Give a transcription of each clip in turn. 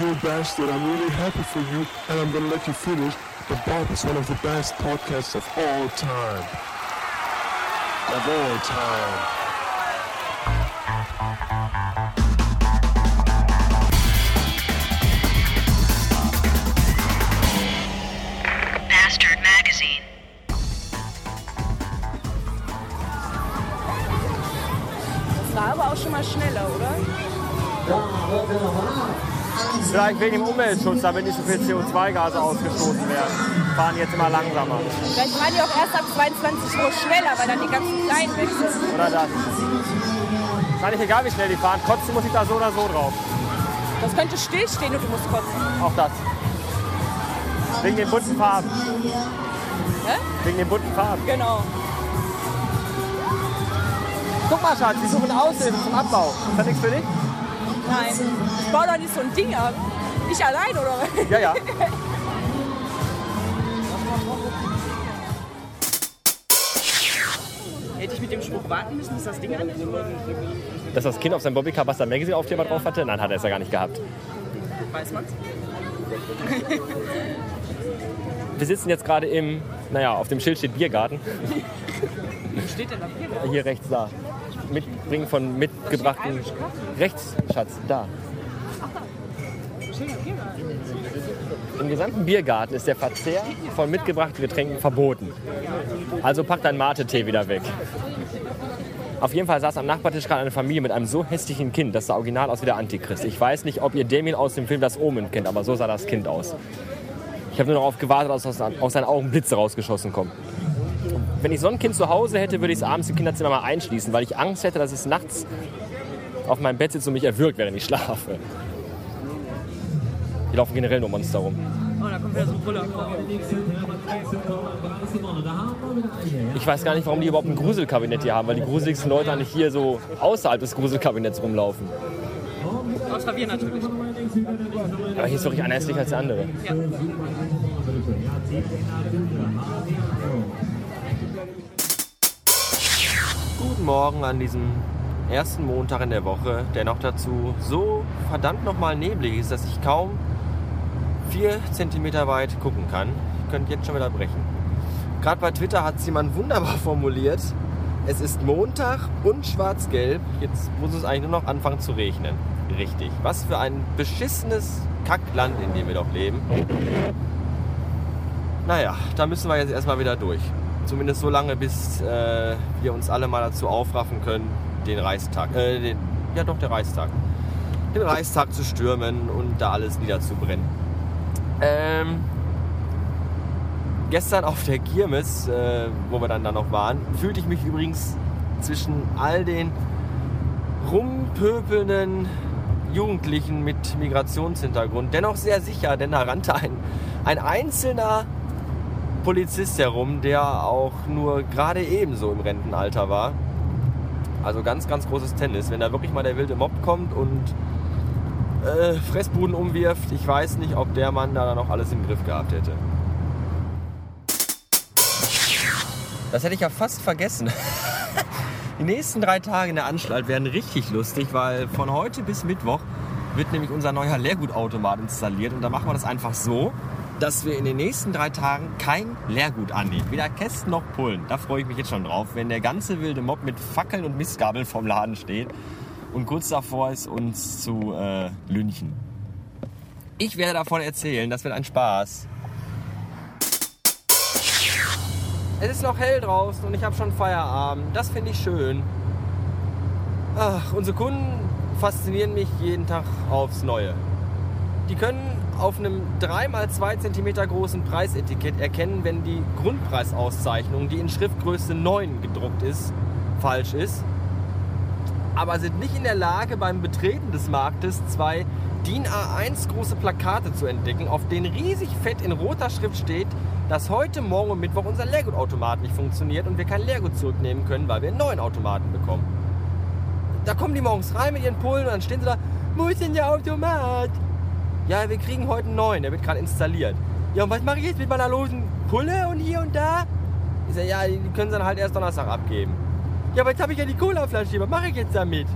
You bastard, I'm really happy for you, and I'm gonna let you finish. The Bob is one of the best podcasts of all time. Of all time. Vielleicht wegen dem Umweltschutz, damit nicht so viel CO2-Gase ausgestoßen werden. Fahren jetzt immer langsamer. Vielleicht fahren die auch erst ab 22 Uhr schneller, weil dann die ganzen Kleinen weg sind. Oder das. Ist eigentlich egal, wie schnell die fahren. Kotzen muss ich da so oder so drauf. Das könnte stillstehen und du musst kotzen. Auch das. Wegen den bunten Farben. Hä? Wegen den bunten Farben. Genau. Guck mal, Schatz, die suchen Aushilfe zum Abbau. Ist das nichts für dich? Nein. Ich baue doch nicht so ein Ding ab. Ich allein, oder? Ja, ja. Hätte ich mit dem Spruch warten müssen, bis das Ding an ist? Dass das Kind auf seinem Bobbycar Buster Magazine Aufkleber drauf hatte? Nein, hat er es ja gar nicht gehabt. Weiß man's? Wir sitzen jetzt gerade im, naja, auf dem Schild steht Biergarten. Wo steht denn da Bier? Hier rechts da. Mitbringen von mitgebrachten. Rechts, Schatz, da. Im gesamten Biergarten ist der Verzehr von mitgebrachten Getränken verboten. Also pack deinen Mate-Tee wieder weg. Auf jeden Fall saß am Nachbartisch gerade eine Familie mit einem so hässlichen Kind, das sah original aus wie der Antichrist. Ich weiß nicht, ob ihr Damien aus dem Film Das Omen kennt, aber so sah das Kind aus. Ich habe nur darauf gewartet, dass aus seinen Augen Blitze rausgeschossen kommen. Wenn ich so ein Kind zu Hause hätte, würde ich es abends im Kinderzimmer mal einschließen, weil ich Angst hätte, dass es nachts auf meinem Bett sitzt und mich erwürgt, während ich schlafe. Hier laufen generell nur Monster rum. Oh, da kommt wieder so ein Brüller. Ich weiß gar nicht, warum die überhaupt ein Gruselkabinett hier haben, weil die gruseligsten Leute eigentlich hier so außerhalb des Gruselkabinetts rumlaufen. Außer wir natürlich. Aber hier ist wirklich einer hässlicher als der andere. Ja. Guten Morgen an diesem ersten Montag in der Woche, der noch dazu so verdammt nochmal neblig ist, dass ich kaum vier Zentimeter weit gucken kann. Ich könnte jetzt schon wieder brechen. Gerade bei Twitter hat es jemand wunderbar formuliert. Es ist Montag und schwarz-gelb. Jetzt muss es eigentlich nur noch anfangen zu regnen. Richtig. Was für ein beschissenes Kackland, in dem wir doch leben. Naja, da müssen wir jetzt erstmal wieder durch. Zumindest so lange, bis äh, wir uns alle mal dazu aufraffen können, den Reichstag, äh, den, ja doch, der Reichstag, den Reichstag zu stürmen und da alles niederzubrennen. Ähm, gestern auf der Kirmes, äh, wo wir dann da noch waren, fühlte ich mich übrigens zwischen all den rumpöpelnden Jugendlichen mit Migrationshintergrund dennoch sehr sicher, denn da rannte ein, ein einzelner Polizist herum, der auch nur gerade ebenso im Rentenalter war. Also ganz, ganz großes Tennis. Wenn da wirklich mal der wilde Mob kommt und äh, Fressbuden umwirft, ich weiß nicht, ob der Mann da noch alles im Griff gehabt hätte. Das hätte ich ja fast vergessen. Die nächsten drei Tage in der Anstalt werden richtig lustig, weil von heute bis Mittwoch wird nämlich unser neuer Leergutautomat installiert. Und da machen wir das einfach so, dass wir in den nächsten drei Tagen kein Leergut annehmen. Weder Kästen noch Pullen. Da freue ich mich jetzt schon drauf, wenn der ganze wilde Mob mit Fackeln und Mistgabeln vorm Laden steht und kurz davor ist, uns zu äh, lynchen. Ich werde davon erzählen, das wird ein Spaß. Es ist noch hell draußen und ich habe schon Feierabend. Das finde ich schön. Ach, unsere Kunden faszinieren mich jeden Tag aufs Neue. Die können auf einem 3x2 cm großen Preisetikett erkennen, wenn die Grundpreisauszeichnung, die in Schriftgröße 9 gedruckt ist, falsch ist. Aber sind nicht in der Lage, beim Betreten des Marktes zwei DIN A1 große Plakate zu entdecken, auf denen riesig fett in roter Schrift steht, dass heute Morgen und Mittwoch unser Leergutautomat nicht funktioniert und wir kein Leergut zurücknehmen können, weil wir einen neuen Automaten bekommen. Da kommen die morgens rein mit ihren Pullen und dann stehen sie da, wo ist denn der Automat? Ja, wir kriegen heute einen neuen, der wird gerade installiert. Ja, und was mache ich jetzt mit meiner losen Pulle und hier und da? Ich sage, ja, die können sie dann halt erst Donnerstag abgeben. Ja, aber jetzt habe ich ja die Colaflasche was mache ich jetzt damit?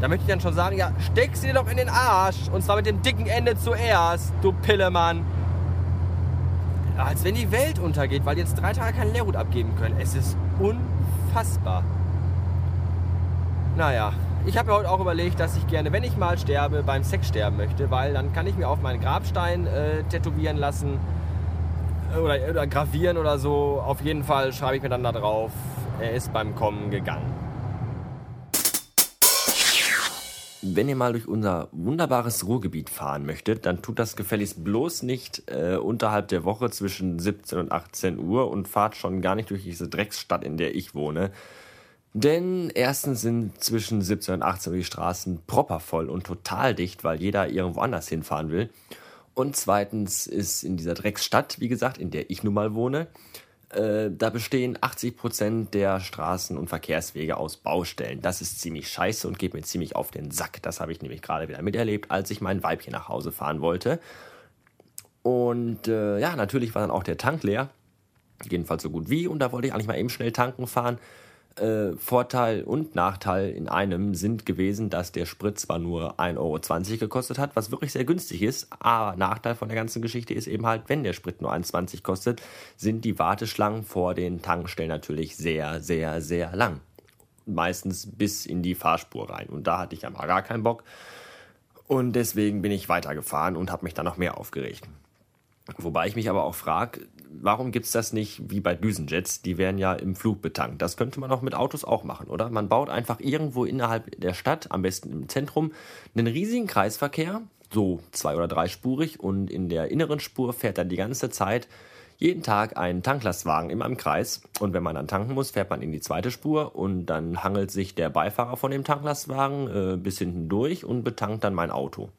Da möchte ich dann schon sagen, ja, steck sie dir doch in den Arsch. Und zwar mit dem dicken Ende zuerst, du Pillemann. Als wenn die Welt untergeht, weil die jetzt drei Tage keinen Lehrhut abgeben können. Es ist unfassbar. Naja, ich habe mir heute auch überlegt, dass ich gerne, wenn ich mal sterbe, beim Sex sterben möchte, weil dann kann ich mir auf meinen Grabstein äh, tätowieren lassen äh, oder, oder gravieren oder so. Auf jeden Fall schreibe ich mir dann da drauf, er ist beim Kommen gegangen. Wenn ihr mal durch unser wunderbares Ruhrgebiet fahren möchtet, dann tut das gefälligst bloß nicht äh, unterhalb der Woche zwischen 17 und 18 Uhr und fahrt schon gar nicht durch diese Drecksstadt, in der ich wohne. Denn erstens sind zwischen 17 und 18 Uhr die Straßen proppervoll und total dicht, weil jeder irgendwo anders hinfahren will. Und zweitens ist in dieser Drecksstadt, wie gesagt, in der ich nun mal wohne, äh, da bestehen 80 Prozent der Straßen und Verkehrswege aus Baustellen. Das ist ziemlich scheiße und geht mir ziemlich auf den Sack. Das habe ich nämlich gerade wieder miterlebt, als ich mein Weibchen nach Hause fahren wollte. Und äh, ja, natürlich war dann auch der Tank leer. Jedenfalls so gut wie. Und da wollte ich eigentlich mal eben schnell tanken fahren. Äh, Vorteil und Nachteil in einem sind gewesen, dass der Sprit zwar nur 1,20 Euro gekostet hat, was wirklich sehr günstig ist, aber Nachteil von der ganzen Geschichte ist eben halt, wenn der Sprit nur 1,20 Euro kostet, sind die Warteschlangen vor den Tankstellen natürlich sehr, sehr, sehr lang. Meistens bis in die Fahrspur rein. Und da hatte ich ja mal gar keinen Bock. Und deswegen bin ich weitergefahren und habe mich dann noch mehr aufgeregt. Wobei ich mich aber auch frage, warum gibt es das nicht wie bei Düsenjets? Die werden ja im Flug betankt. Das könnte man auch mit Autos auch machen, oder? Man baut einfach irgendwo innerhalb der Stadt, am besten im Zentrum, einen riesigen Kreisverkehr, so zwei- oder dreispurig, und in der inneren Spur fährt dann die ganze Zeit jeden Tag ein Tanklastwagen immer im Kreis. Und wenn man dann tanken muss, fährt man in die zweite Spur und dann hangelt sich der Beifahrer von dem Tanklastwagen äh, bis hinten durch und betankt dann mein Auto.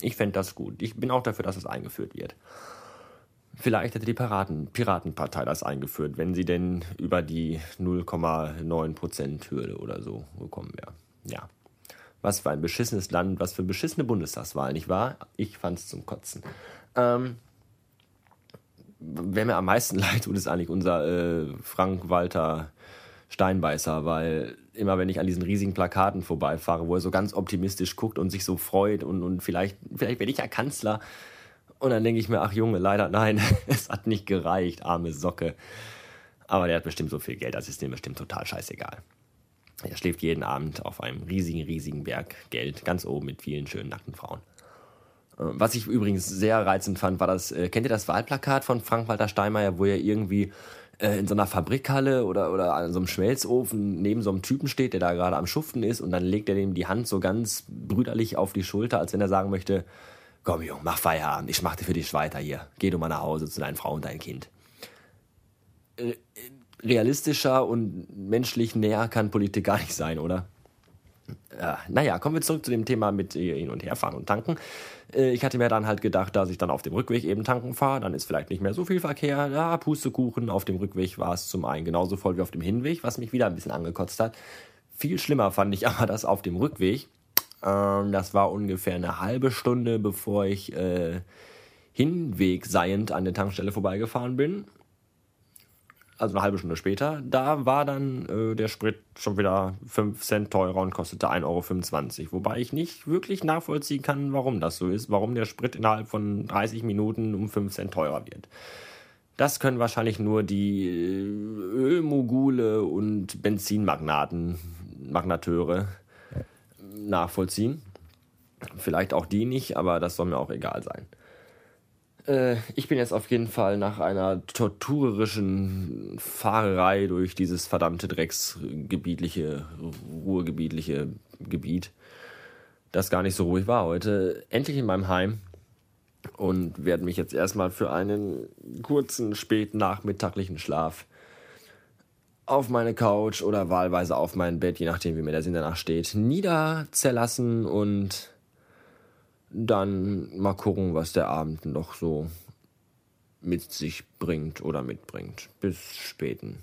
Ich fände das gut. Ich bin auch dafür, dass es eingeführt wird. Vielleicht hätte die Piraten, Piratenpartei das eingeführt, wenn sie denn über die 0,9% Hürde oder so gekommen wäre. Ja. Was für ein beschissenes Land, was für beschissene Bundestagswahl, nicht wahr? Ich fand's zum Kotzen. Ähm, wer mir am meisten leid tut, ist eigentlich unser äh, Frank-Walter Steinbeißer, weil immer wenn ich an diesen riesigen Plakaten vorbeifahre, wo er so ganz optimistisch guckt und sich so freut und, und vielleicht, vielleicht werde ich ja Kanzler, und dann denke ich mir, ach Junge, leider nein, es hat nicht gereicht, arme Socke. Aber der hat bestimmt so viel Geld, das ist dem bestimmt total scheißegal. Er schläft jeden Abend auf einem riesigen, riesigen Berg Geld, ganz oben mit vielen schönen nackten Frauen. Äh, was ich übrigens sehr reizend fand, war das, äh, kennt ihr das Wahlplakat von Frank-Walter Steinmeier, wo er irgendwie äh, in so einer Fabrikhalle oder, oder an so einem Schmelzofen neben so einem Typen steht, der da gerade am Schuften ist und dann legt er dem die Hand so ganz brüderlich auf die Schulter, als wenn er sagen möchte, komm Junge, mach Feierabend, ich mach dir für dich weiter hier. Geh du mal nach Hause zu deiner Frau und dein Kind. Äh, realistischer und menschlich näher kann Politik gar nicht sein, oder? Ja, naja, kommen wir zurück zu dem Thema mit hin und her fahren und tanken. Äh, ich hatte mir dann halt gedacht, dass ich dann auf dem Rückweg eben tanken fahre, dann ist vielleicht nicht mehr so viel Verkehr. Ja, Pustekuchen, auf dem Rückweg war es zum einen genauso voll wie auf dem Hinweg, was mich wieder ein bisschen angekotzt hat. Viel schlimmer fand ich aber das auf dem Rückweg. Ähm, das war ungefähr eine halbe Stunde, bevor ich äh, hinwegseiend an der Tankstelle vorbeigefahren bin. Also eine halbe Stunde später. Da war dann äh, der Sprit schon wieder 5 Cent teurer und kostete 1,25 Euro. Wobei ich nicht wirklich nachvollziehen kann, warum das so ist. Warum der Sprit innerhalb von 30 Minuten um 5 Cent teurer wird. Das können wahrscheinlich nur die äh, Ölmogule und Benzinmagnaten, Magnateure nachvollziehen. Vielleicht auch die nicht, aber das soll mir auch egal sein. Äh, ich bin jetzt auf jeden Fall nach einer torturerischen Fahrerei durch dieses verdammte drecksgebietliche, ruhrgebietliche Gebiet, das gar nicht so ruhig war heute, endlich in meinem Heim und werde mich jetzt erstmal für einen kurzen, spätnachmittaglichen Schlaf auf meine Couch oder wahlweise auf mein Bett, je nachdem, wie mir der Sinn danach steht, niederzerlassen und dann mal gucken, was der Abend noch so mit sich bringt oder mitbringt. Bis späten.